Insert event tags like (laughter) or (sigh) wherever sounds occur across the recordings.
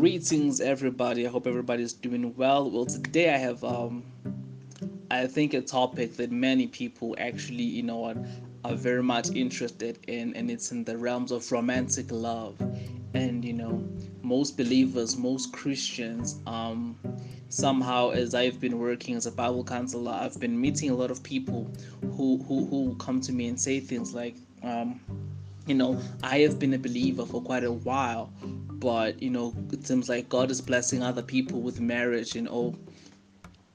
Greetings, everybody. I hope everybody's doing well. Well, today I have, um, I think, a topic that many people actually, you know, are, are very much interested in, and it's in the realms of romantic love. And you know, most believers, most Christians, um, somehow, as I've been working as a Bible counselor, I've been meeting a lot of people who who who come to me and say things like, um, you know, I have been a believer for quite a while, but you know it seems like god is blessing other people with marriage and all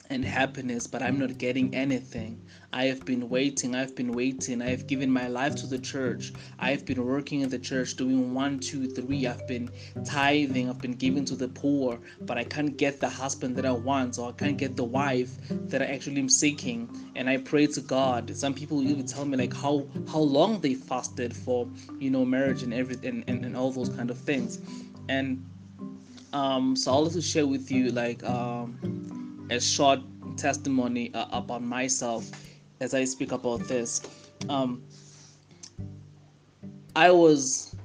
and happiness but i'm not getting anything. I have been waiting i've been waiting. I've given my life to the church. I've been working in the church doing one two three. I've been tithing i've been giving to the poor but i can't get the husband that i want or i can't get the wife that i actually am seeking. And i pray to god. Some people even tell me like how how long they fasted for you know marriage and everything and, and, and all those kind of things and um, so I'll also share with you like um, a short testimony uh, about myself as I speak about this. Um, I was,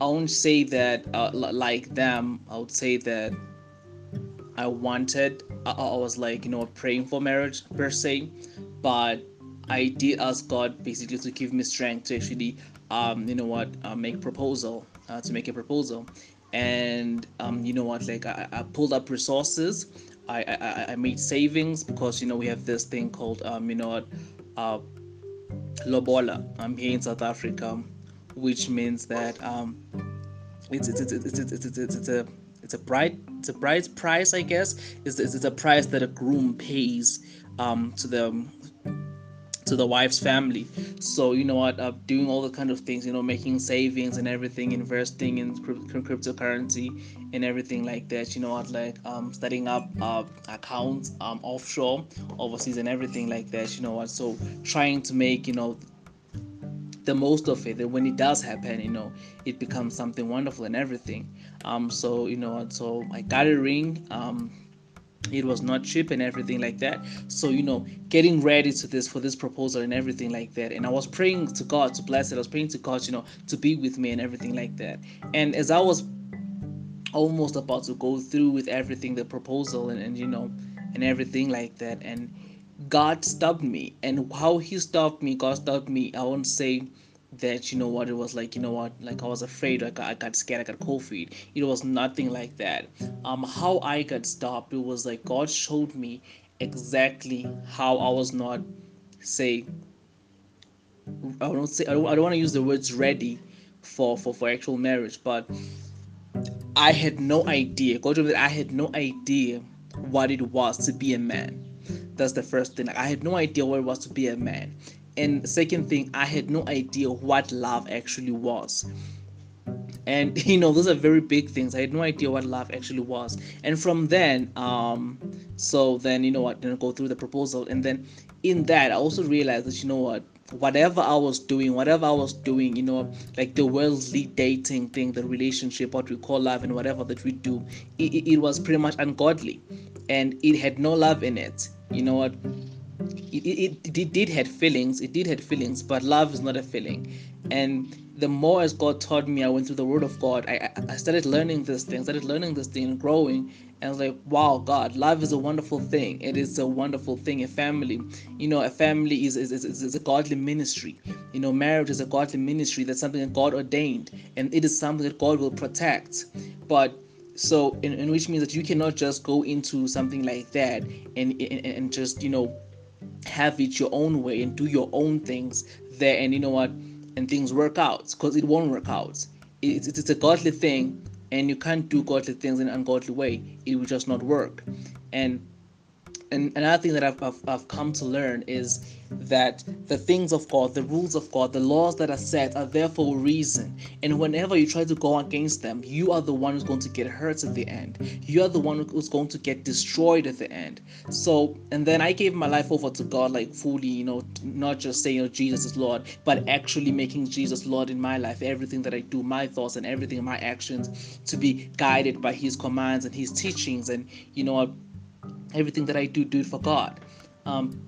I won't say that uh, like them. I would say that I wanted. I, I was like you know praying for marriage per se, but I did ask God basically to give me strength to actually, um, you know what, uh, make proposal uh, to make a proposal. And um, you know what? Like I, I pulled up resources. I, I, I made savings because you know we have this thing called um, you know what, uh, lobola. I'm here in South Africa, which means that um, it's it's it's it's it's, it's, it's, it's a it's a bride it's a bride's price I guess it's, it's, it's a price that a groom pays um, to the to the wife's family. So you know what, uh, doing all the kind of things, you know, making savings and everything, investing in cryptocurrency and everything like that. You know what, like um, setting up uh, accounts um, offshore, overseas, and everything like that. You know what, so trying to make you know the most of it and when it does happen you know it becomes something wonderful and everything um so you know what so i got a ring um it was not cheap and everything like that. So you know getting ready to this for this proposal and everything like that. And i was praying to god to bless it. I was praying to god you know to be with me and everything like that. And as i was almost about to go through with everything the proposal and, and you know and everything like that and god stopped me. And how he stopped me god stopped me i won't say that you know what it was like you know what like i was afraid i got, I got scared i got cold feet it was nothing like that. Um how i got stopped it was like god showed me exactly how i was not say i don't say i don't, I don't want to use the words ready for for for actual marriage but i had no idea god that i had no idea what it was to be a man. That's the first thing. I had no idea what it was to be a man and second thing i had no idea what love actually was. And (laughs) you know those are very big things. I had no idea what love actually was. And from then um so then you know what then go through the proposal. And then in that i also realized that you know what whatever i was doing whatever i was doing you know like the worldly dating thing the relationship what we call love and whatever that we do it, it was pretty much ungodly. And it had no love in it. You know what it, it, it did had feelings it did had feelings but love is not a feeling. And the more as god taught me i went through the word of god. I, I started learning this thing started learning this thing and growing. And I was like wow god love is a wonderful thing. It is a wonderful thing. A family you know a family is, is, is, is a godly ministry. You know marriage is a godly ministry. That's something that god ordained. And it is something that god will protect. But so in, in which means that you cannot just go into something like that and, and and just you know have it your own way and do your own things there and you know what and things work out because it won't work out. It's, it's a godly thing and you can't do godly things in an ungodly way. It will just not work. And and another thing that I've, I've, I've come to learn is that the things of God, the rules of God, the laws that are set are there for a reason. And whenever you try to go against them, you are the one who's going to get hurt at the end. You are the one who's going to get destroyed at the end. So, and then I gave my life over to God, like fully, you know, not just saying, oh, Jesus is Lord, but actually making Jesus Lord in my life. Everything that I do, my thoughts and everything, my actions, to be guided by His commands and His teachings. And, you know, everything that I do, do it for God. Um,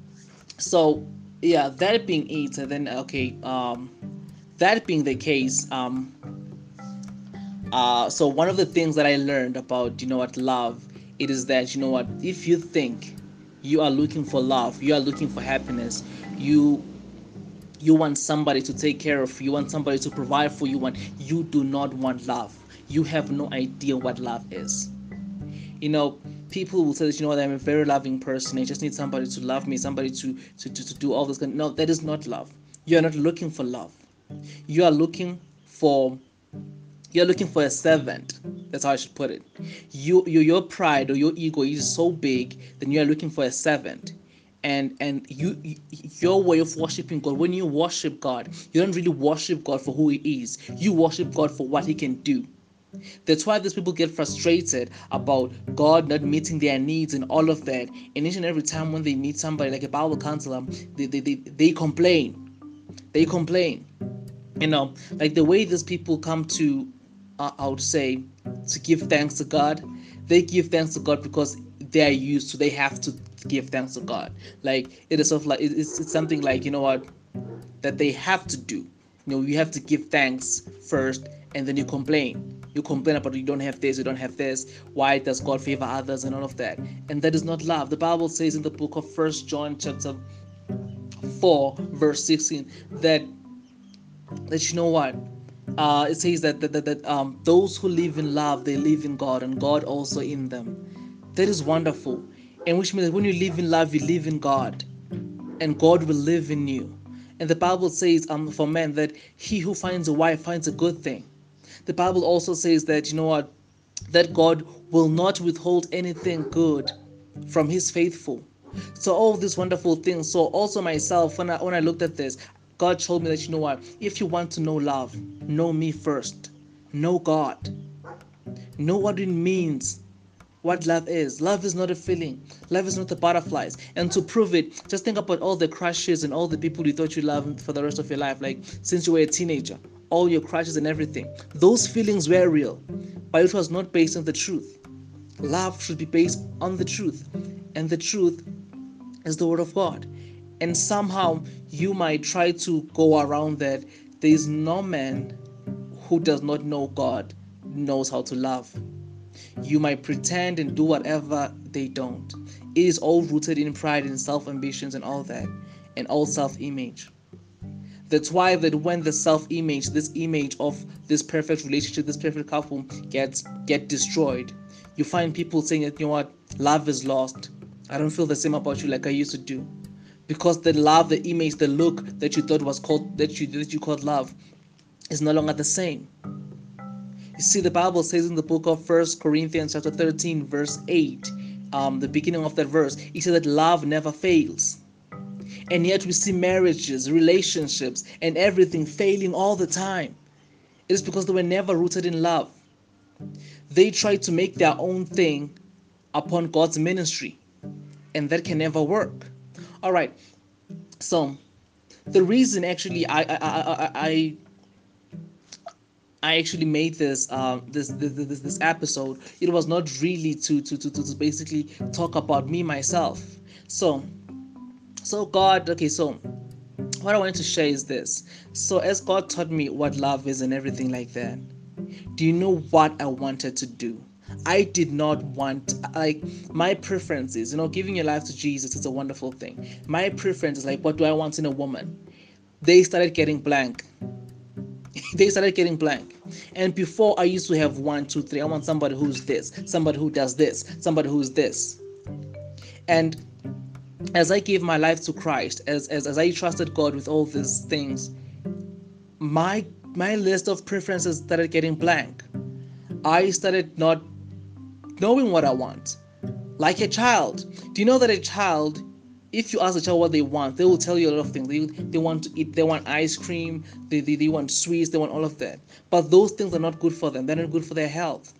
so yeah, that being it, and then okay, um, that being the case, um, Uh, so one of the things that I learned about you know what love it is that you know what if you think you are looking for love, you are looking for happiness, you you want somebody to take care of you, you want somebody to provide for you, want you do not want love. You have no idea what love is. You know, people will say that you know I'm a very loving person. I just need somebody to love me, somebody to to, to, to do all this. No, that is not love. You are not looking for love. You are looking for you're looking for a servant. That's how I should put it. You, you your pride or your ego is so big, then you are looking for a servant and and you your way of worshiping god when you worship god you don't really worship god for who he is you worship god for what he can do that's why these people get frustrated about God not meeting their needs and all of that. And each and every time when they meet somebody like a Bible counselor, they, they, they, they complain. They complain. You know, like the way these people come to, uh, I would say, to give thanks to God, they give thanks to God because they are used to, they have to give thanks to God. Like it is sort of like, it's, it's something like, you know what, that they have to do. You know, you have to give thanks first and then you complain you complain about you don't have this, you don't have this. Why does God favor others and all of that? And that is not love. The Bible says in the book of First John chapter 4, verse 16, that that you know what? Uh, it says that that, that, that um, those who live in love, they live in God, and God also in them. That is wonderful. And which means that when you live in love, you live in God, and God will live in you. And the Bible says um, for men that he who finds a wife finds a good thing the Bible also says that, you know what, that God will not withhold anything good from his faithful. So all these wonderful things. So also myself, when I when I looked at this, God told me that you know what, if you want to know love, know me first. Know God. Know what it means. What love is. Love is not a feeling. Love is not the butterflies. And to prove it, just think about all the crushes and all the people you thought you loved for the rest of your life, like since you were a teenager all your crushes and everything. Those feelings were real, but it was not based on the truth. Love should be based on the truth, and the truth is the Word of God. And somehow you might try to go around that. There is no man who does not know God knows how to love. You might pretend and do whatever they don't. It is all rooted in pride and self ambitions and all that, and all self image. That's why that when the self-image, this image of this perfect relationship, this perfect couple gets get destroyed, you find people saying that you know what, love is lost. I don't feel the same about you like I used to do. Because the love, the image, the look that you thought was called that you that you called love is no longer the same. You see, the Bible says in the book of First Corinthians chapter 13, verse 8, um, the beginning of that verse, it says that love never fails. And yet we see marriages, relationships, and everything failing all the time. It is because they were never rooted in love. They try to make their own thing upon God's ministry, and that can never work. All right. So, the reason actually I I I, I I actually made this um this, this this this episode. It was not really to to to to basically talk about me myself. So so God, okay, so what I want to share is this. So as God taught me what love is and everything like that, do you know what I wanted to do? I did not want like my preferences, you know, giving your life to Jesus is a wonderful thing. My preference is like what do I want in a woman? They started getting blank. (laughs) they started getting blank. And before I used to have one, two, three. I want somebody who's this, somebody who does this, somebody who's this. And as I gave my life to Christ, as, as, as I trusted God with all these things, my my list of preferences started getting blank. I started not knowing what I want. Like a child. Do you know that a child, if you ask a child what they want, they will tell you a lot of things. They, they want to eat, they want ice cream, they, they, they want sweets, they want all of that. But those things are not good for them. They're not good for their health.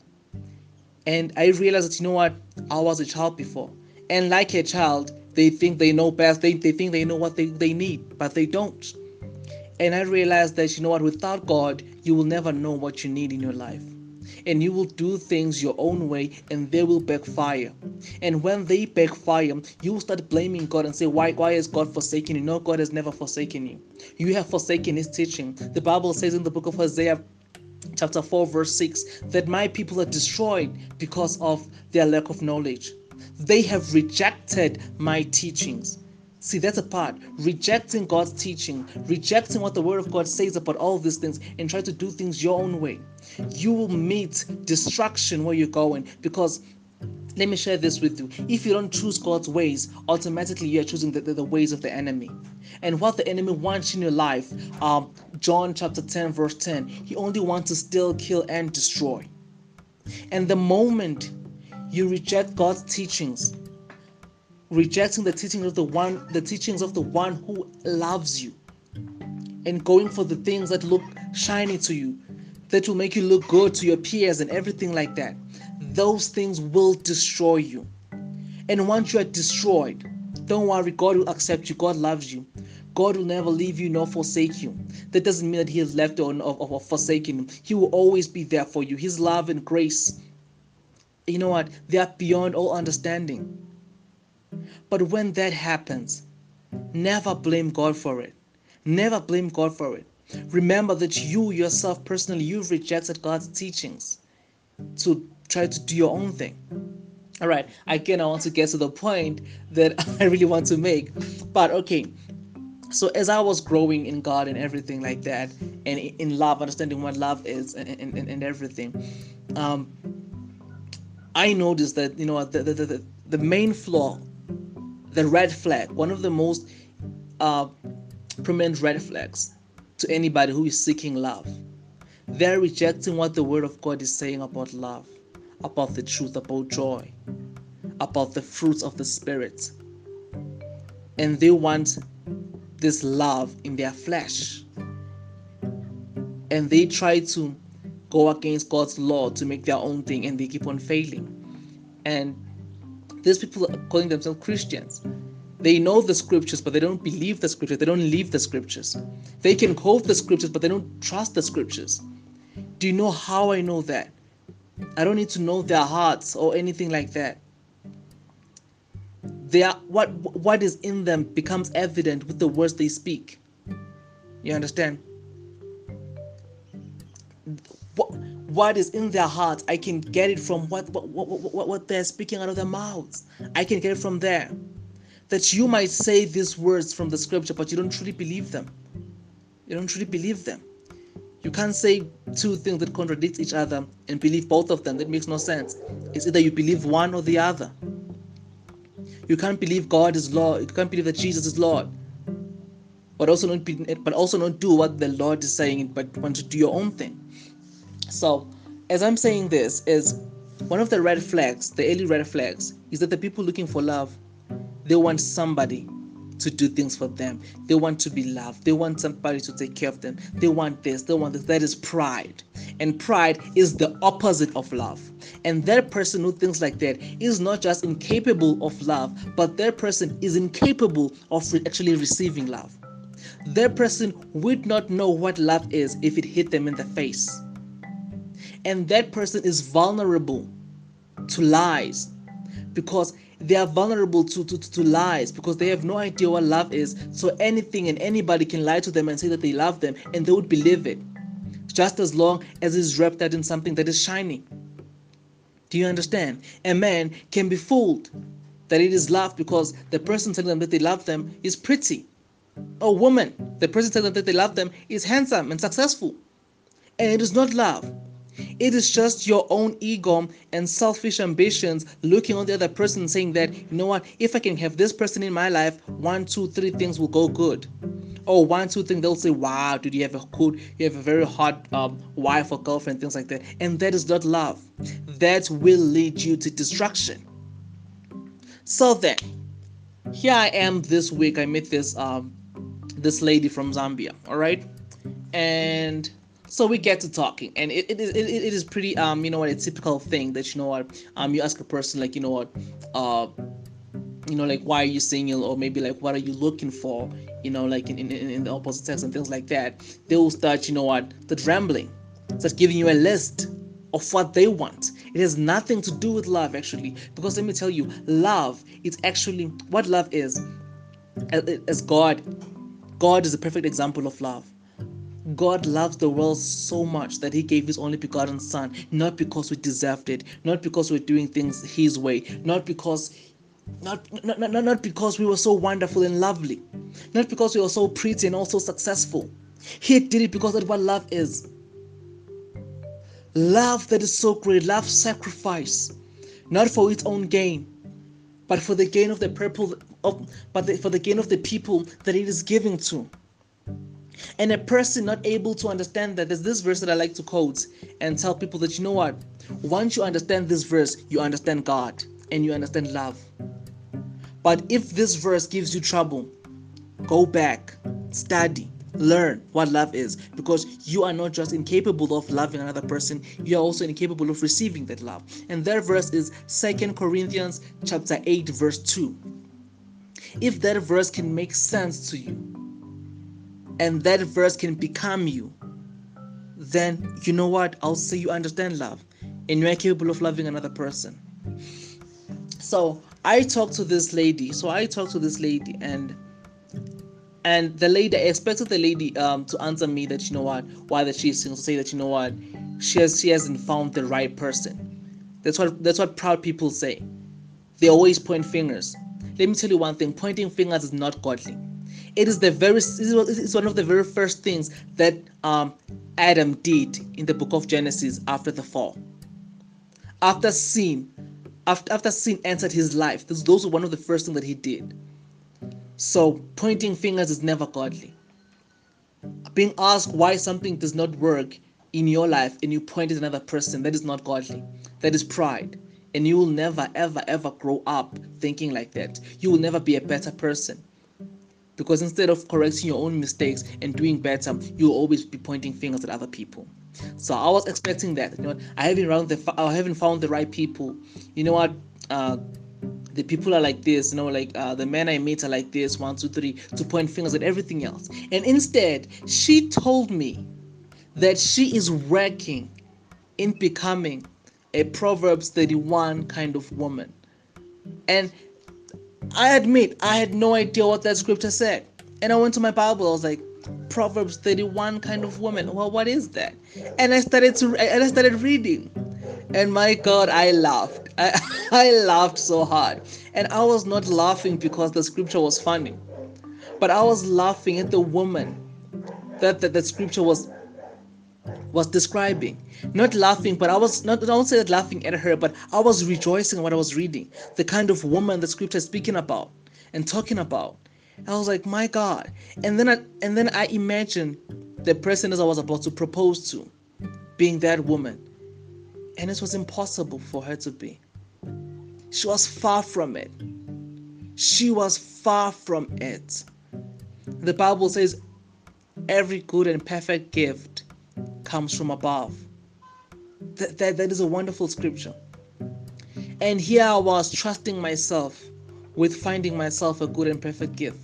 And I realized that you know what? I was a child before. And like a child, they think they know best. They, they think they know what they, they need, but they don't. And I realized that, you know what, without God, you will never know what you need in your life. And you will do things your own way and they will backfire. And when they backfire, you will start blaming God and say, Why, why is God forsaken you? No, God has never forsaken you. You have forsaken his teaching. The Bible says in the book of Hosea chapter 4 verse 6 that my people are destroyed because of their lack of knowledge they have rejected my teachings see that's a part rejecting god's teaching rejecting what the word of god says about all these things and try to do things your own way you will meet destruction where you're going because let me share this with you. If you don't choose God's ways, automatically you are choosing the, the, the, ways of the enemy. And what the enemy wants in your life, um, John chapter 10, verse 10, he only wants to steal, kill, and destroy. And the moment you reject God's teachings, rejecting the teachings of the one, the teachings of the one who loves you, and going for the things that look shiny to you, that will make you look good to your peers and everything like that those things will destroy you. And once you are destroyed, don't worry, God will accept you. God loves you. God will never leave you nor forsake you. That doesn't mean that He has left or, or, or forsaken you. He will always be there for you. His love and grace, you know what? They are beyond all understanding. But when that happens, never blame God for it. Never blame God for it. Remember that you yourself personally, you've rejected God's teachings to try to do your own thing. All right, again, I want to get to the point that (laughs) I really want to make. But okay, so as I was growing in God and everything like that, and in love, understanding what love is and, and, and everything, um, I noticed that, you know, the, the, the, the main flaw, the red flag, one of the most uh, prominent red flags to anybody who is seeking love, they're rejecting what the Word of God is saying about love about the truth, about joy, about the fruits of the Spirit. And they want this love in their flesh. And they try to go against God's law to make their own thing and they keep on failing. And these people are calling themselves Christians. They know the scriptures, but they don't believe the scriptures. They don't live the scriptures. They can quote the scriptures, but they don't trust the scriptures. Do you know how I know that? I don't need to know their hearts or anything like that. They are, what what is in them becomes evident with the words they speak. You understand? What, what is in their hearts, I can get it from what what, what, what, what they're speaking out of their mouths. I can get it from there. That you might say these words from the scripture, but you don't truly believe them. You don't truly believe them. You can't say two things that contradict each other and believe both of them. That makes no sense. It's either you believe one or the other. You can't believe God is Lord. You can't believe that Jesus is Lord, but also not be, but also not do what the Lord is saying, but want to do your own thing. So, as I'm saying this, is one of the red flags, the early red flags, is that the people looking for love, they want somebody to do things for them. They want to be loved. They want somebody to take care of them. They want this. They want this. That is pride. And pride is the opposite of love. And that person who thinks like that is not just incapable of love, but that person is incapable of actually receiving love. That person would not know what love is if it hit them in the face. And that person is vulnerable to lies because they are vulnerable to, to, to lies because they have no idea what love is. So anything and anybody can lie to them and say that they love them and they would believe it. Just as long as it's wrapped up in something that is shiny. Do you understand? A man can be fooled that it is love because the person telling them that they love them is pretty. A woman, the person telling them that they love them is handsome and successful. And it is not love. It is just your own ego and selfish ambitions looking on the other person saying that, you know what, if I can have this person in my life, one, two, three things will go good. Or one, two things they'll say, wow, dude, you have a good, you have a very hot um, wife or girlfriend, things like that. And that is not love. That will lead you to destruction. So then, here I am this week. I met this um this lady from Zambia, all right? And so we get to talking and it, it is it, it is pretty um you know what a typical thing that you know what um you ask a person like you know what uh you know like why are you single? Or maybe like what are you looking for? You know like in, in, in the opposite sex and things like that. They will start you know what the rambling start giving you a list of what they want. It has nothing to do with love actually. Because let me tell you love is actually what love is as god god is a perfect example of love God loves the world so much that he gave his only begotten son, not because we deserved it, not because we're doing things his way, not because not, not, not, not because we were so wonderful and lovely, not because we were so pretty and also successful. He did it because that's what love is. Love that is so great, love sacrifice, not for its own gain, but for the gain of the purple of but the, for the gain of the people that it is giving to. And a person not able to understand that, there's this verse that I like to quote and tell people that you know what? Once you understand this verse, you understand God and you understand love. But if this verse gives you trouble, go back, study, learn what love is because you are not just incapable of loving another person you are also incapable of receiving that love and that verse is second corinthians chapter 8 verse 2 if that verse can make sense to you and that verse can become you then you know what? I'll say you understand love and you're capable of loving another person. So i talked to this lady so i talked to this lady and and the lady I expected the lady um to answer me that you know what? Why that she's single to say that you know what? She has she hasn't found the right person. That's what that's what proud people say. They always point fingers. Let me tell you one thing pointing fingers is not godly it is the very it's one of the very first things that um adam did in the book of genesis after the fall after sin after, after sin entered his life those were one of the first things that he did so pointing fingers is never godly. Being asked why something does not work in your life and you point at another person, that is not godly. That is pride. And you will never, ever, ever grow up thinking like that. You will never be a better person. Because instead of correcting your own mistakes and doing better, you'll always be pointing fingers at other people. So I was expecting that. You know, I haven't found the I haven't found the right people. You know what? Uh, the people are like this, you know, like uh, the men I meet are like this, one, two, three, to point fingers at everything else. And instead, she told me that she is working in becoming a Proverbs 31 kind of woman. And I admit, I had no idea what that scripture said. And I went to my Bible, I was like, Proverbs 31 kind of woman. Well, what is that? And I started to and I started reading. And my God, I laughed. (laughs) I, I laughed so hard. And I was not laughing because the scripture was funny, but I was laughing at the woman that, that the scripture was was describing. Not laughing, but I was not I don't say that laughing at her, but I was rejoicing what I was reading. The kind of woman the scripture is speaking about and talking about. I was like, my God. And then I and then I imagined the person as I was about to propose to being that woman. And it was impossible for her to be. She was far from it. She was far from it. The Bible says every good and perfect gift comes from above. That, that, that is a wonderful scripture. And here I was trusting myself with finding myself a good and perfect gift.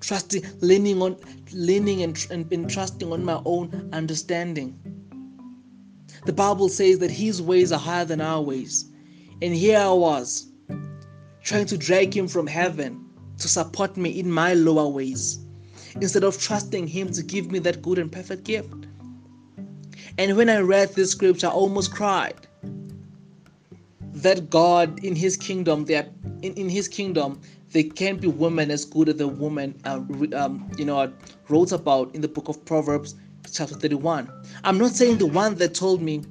Trusting, leaning on, leaning and, and, and trusting on my own understanding. The Bible says that His ways are higher than our ways. And here I was, trying to drag Him from heaven to support me in my lower ways, instead of trusting Him to give me that good and perfect gift. And when I read this scripture, I almost cried. That God in His kingdom, there in, in His kingdom, there can be women as good as the woman, uh, um, you know, wrote about in the book of Proverbs, chapter 31. I'm not saying the one that told me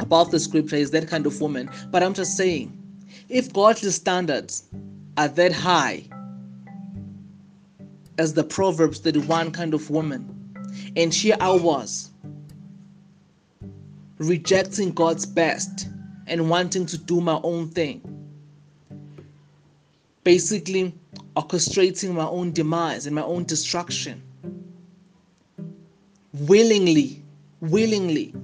about the scripture is that kind of woman, but I'm just saying, if God's standards are that high as the Proverbs 31 kind of woman, and here I was rejecting God's best and wanting to do my own thing, basically orchestrating my own demise and my own destruction. Willingly, willingly,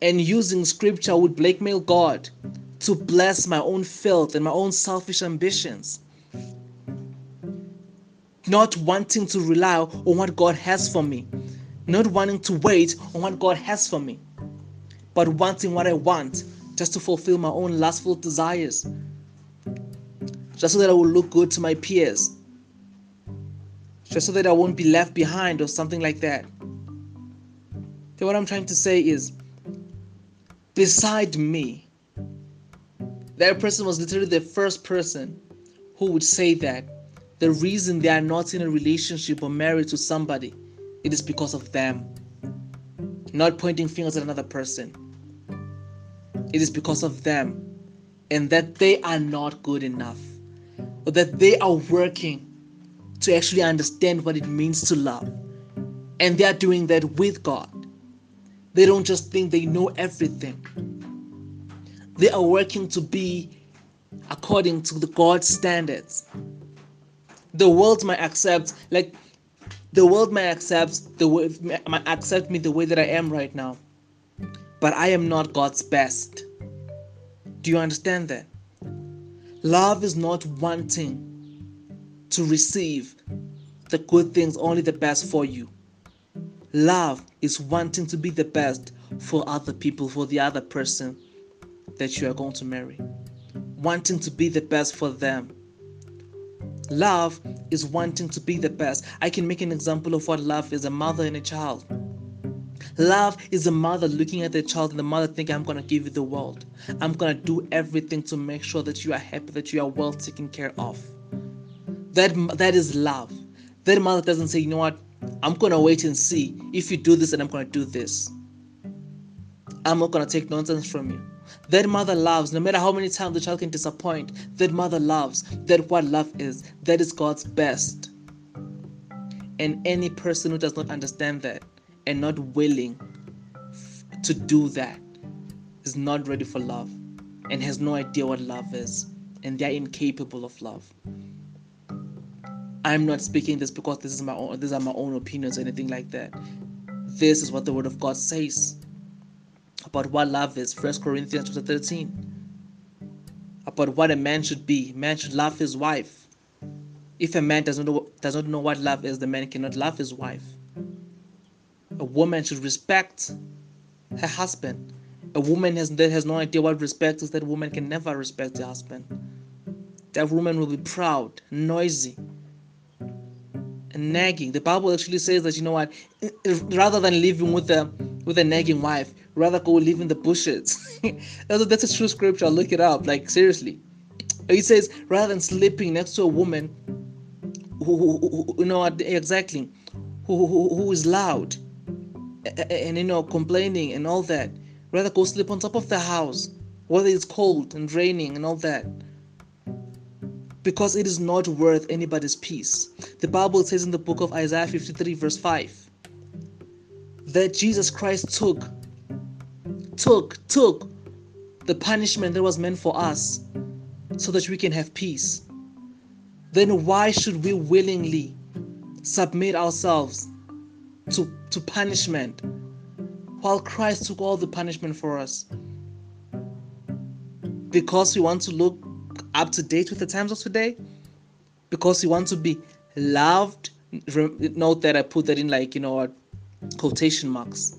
and using scripture would blackmail God to bless my own filth and my own selfish ambitions. Not wanting to rely on what God has for me, not wanting to wait on what God has for me, but wanting what I want just to fulfill my own lustful desires, just so that I will look good to my peers just so that I won't be left behind or something like that. So what I'm trying to say is, beside me, that person was literally the first person who would say that the reason they are not in a relationship or married to somebody, it is because of them. Not pointing fingers at another person. It is because of them and that they are not good enough or that they are working to actually understand what it means to love. And they are doing that with God. They don't just think they know everything. They are working to be according to the God standards the world might accept like the world may accept the way might accept me the way that I am right now. But I am not God's best. Do you understand that? Love is not wanting to receive the good things, only the best for you. Love is wanting to be the best for other people, for the other person that you are going to marry. Wanting to be the best for them Love is wanting to be the best. I can make an example of what love is a mother and a child. Love is a mother looking at the child and the mother thinking, I'm going to give you the world. I'm going to do everything to make sure that you are happy, that you are well taken care of. That, that is love. That mother doesn't say, you know what, I'm going to wait and see if you do this and I'm going to do this. I'm not going to take nonsense from you. That mother loves, no matter how many times the child can disappoint, that mother loves. That what love is, that is God's best. And any person who does not understand that and not willing to do that is not ready for love and has no idea what love is and they are incapable of love. I'm not speaking this because this is my own these are my own opinions or anything like that. This is what the word of God says about what love is. First Corinthians chapter 13. About what a man should be. Man should love his wife. If a man does not know, does not know what love is, the man cannot love his wife. A woman should respect her husband. A woman has, that has no idea what respect is, that woman can never respect her husband. That woman will be proud, noisy, and nagging. The Bible actually says that you know what, rather than living with a with a nagging wife, rather go live in the bushes. (laughs) that's, a, that's a true scripture. Look it up. Like seriously, it says rather than sleeping next to a woman who, who, who you know exactly who, who, who is loud and, and you know complaining and all that, rather go sleep on top of the house, whether it's cold and raining and all that because it is not worth anybody's peace. The Bible says in the book of Isaiah 53, verse 5, that Jesus Christ took took, took the punishment that was meant for us so that we can have peace, then why should we willingly submit ourselves to, to punishment while Christ took all the punishment for us? Because we want to look up to date with the times of today? Because we want to be loved? Note that I put that in like, you know, quotation marks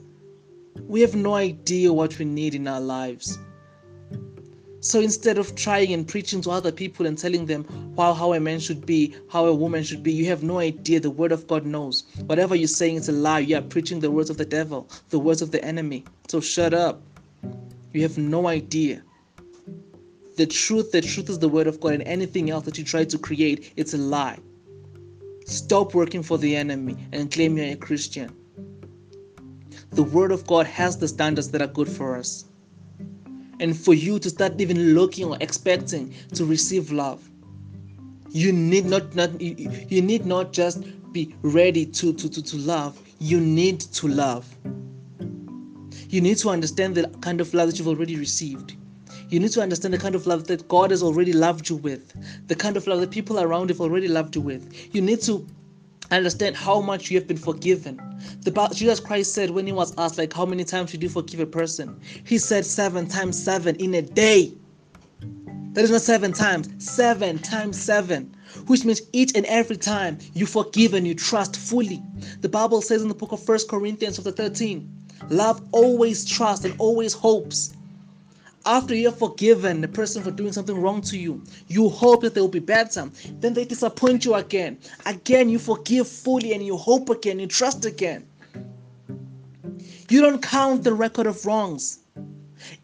we have no idea what we need in our lives. So instead of trying and preaching to other people and telling them how, how a man should be, how a woman should be, you have no idea. The word of God knows. Whatever you're saying is a lie. You are preaching the words of the devil, the words of the enemy. So shut up. You have no idea. The truth, the truth is the word of God, and anything else that you try to create, it's a lie. Stop working for the enemy and claim you're a Christian the Word of God has the standards that are good for us. And for you to start even looking or expecting to receive love, you need not, not you, you need not just be ready to, to, to, to love, you need to love. You need to understand the kind of love that you've already received. You need to understand the kind of love that God has already loved you with, the kind of love that people around you have already loved you with. You need to understand how much you have been forgiven. The Jesus Christ said when he was asked, like, how many times should you forgive a person? He said seven times seven in a day. That is not seven times, seven times seven, which means each and every time you forgive and you trust fully. The Bible says in the book of First Corinthians chapter 13, love always trusts and always hopes. After you have forgiven the person for doing something wrong to you, you hope that they will be better. Then they disappoint you again. Again, you forgive fully and you hope again, you trust again. You don't count the record of wrongs.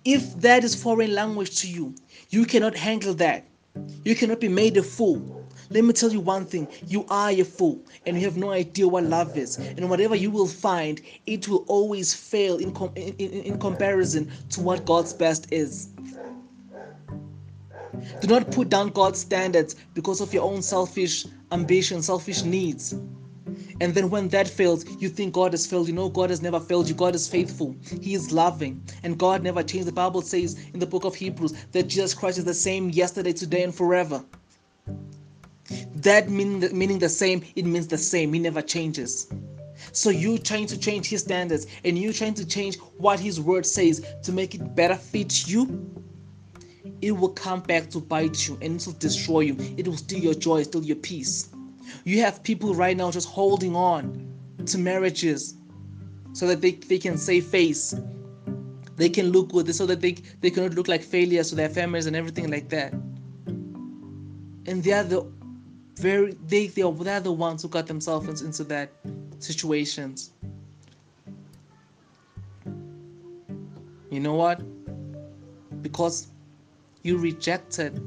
If that is foreign language to you, you cannot handle that. You cannot be made a fool. Let me tell you one thing you are a fool and you have no idea what love is. And whatever you will find, it will always fail in, com- in, in, in comparison to what God's best is. Do not put down God's standards because of your own selfish ambition, selfish needs. And then when that fails, you think God has failed. You know, God has never failed you. God is faithful. He is loving. And God never changed. The Bible says in the book of Hebrews that Jesus Christ is the same yesterday, today, and forever. That mean, meaning the same, it means the same. He never changes. So you trying to change his standards and you trying to change what his word says to make it better fit you, it will come back to bite you and it will destroy you. It will steal your joy, steal your peace. You have people right now just holding on to marriages so that they, they can save face. They can look good so that they, they cannot look like failures to their families and everything like that. And they are the very they they are they're the ones who got themselves into that situations. You know what? Because you rejected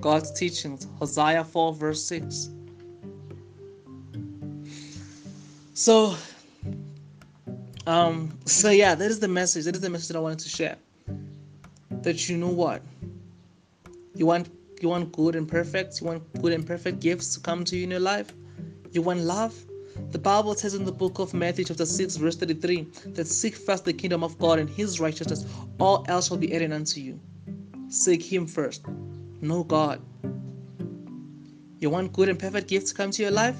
God's teachings. Hosea 4 verse 6. So um so yeah, that is the message. That is the message that I wanted to share. That you know what? You want you want good and perfect? You want good and perfect gifts to come to you in your life? You want love? The Bible says in the book of Matthew, chapter 6, verse 33, that seek first the kingdom of God and his righteousness, all else shall be added unto you. Seek him first. Know God. You want good and perfect gifts to come to your life?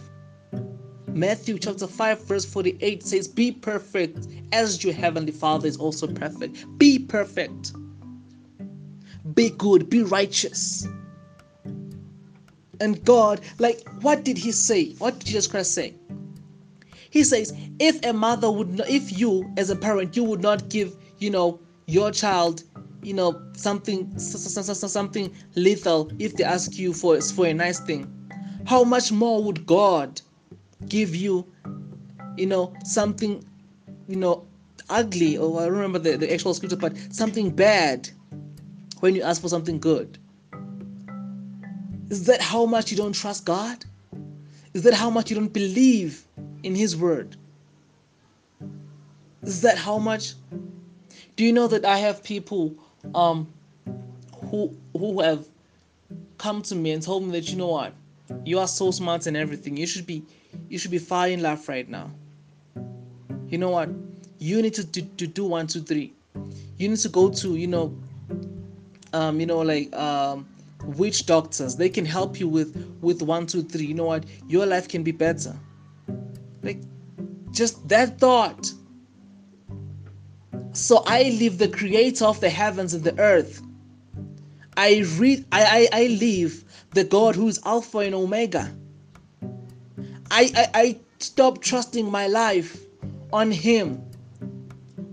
Matthew chapter 5, verse 48 says, Be perfect as your heavenly Father is also perfect. Be perfect. Be good. Be righteous. And God, like, what did He say? What did Jesus Christ say? He says, if a mother would, not, if you as a parent, you would not give, you know, your child, you know, something, something lethal if they ask you for for a nice thing, how much more would God give you, you know, something, you know, ugly, or I remember the, the actual scripture, but something bad when you ask for something good? Is that how much you don't trust God? Is that how much you don't believe in His Word? Is that how much? Do you know that I have people um, who who have come to me and told me that you know what, you are so smart and everything. You should be you should be falling in love right now. You know what? You need to, to, to do one, two, three. You need to go to you know um, you know like um, witch doctors? They can help you with with one two three. You know what? Your life can be better. Like just that thought. So i leave the creator of the heavens and the earth. I read i i, I leave the god who is alpha and omega. I, I i stop trusting my life on him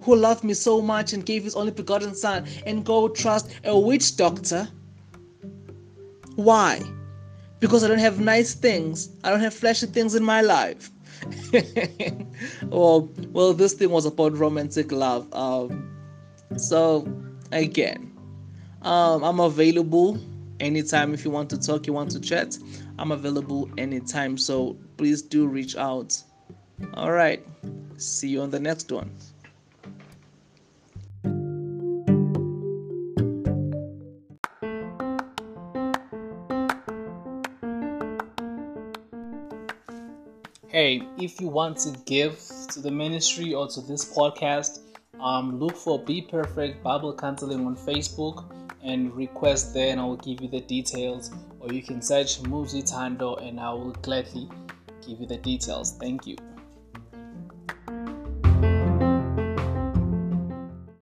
who loved me so much and gave his only begotten son and go trust a witch doctor why? Because I don't have nice things. I don't have flashy things in my life. (laughs) well, well, this thing was about romantic love. Um, so again, um, I'm available anytime if you want to talk, you want to chat. I'm available anytime. So please do reach out. All right. See you on the next one. If you want to give to the ministry or to this podcast, um, look for Be Perfect Bible Counseling on Facebook and request there, and I will give you the details. Or you can search Muzi Tando, and I will gladly give you the details. Thank you.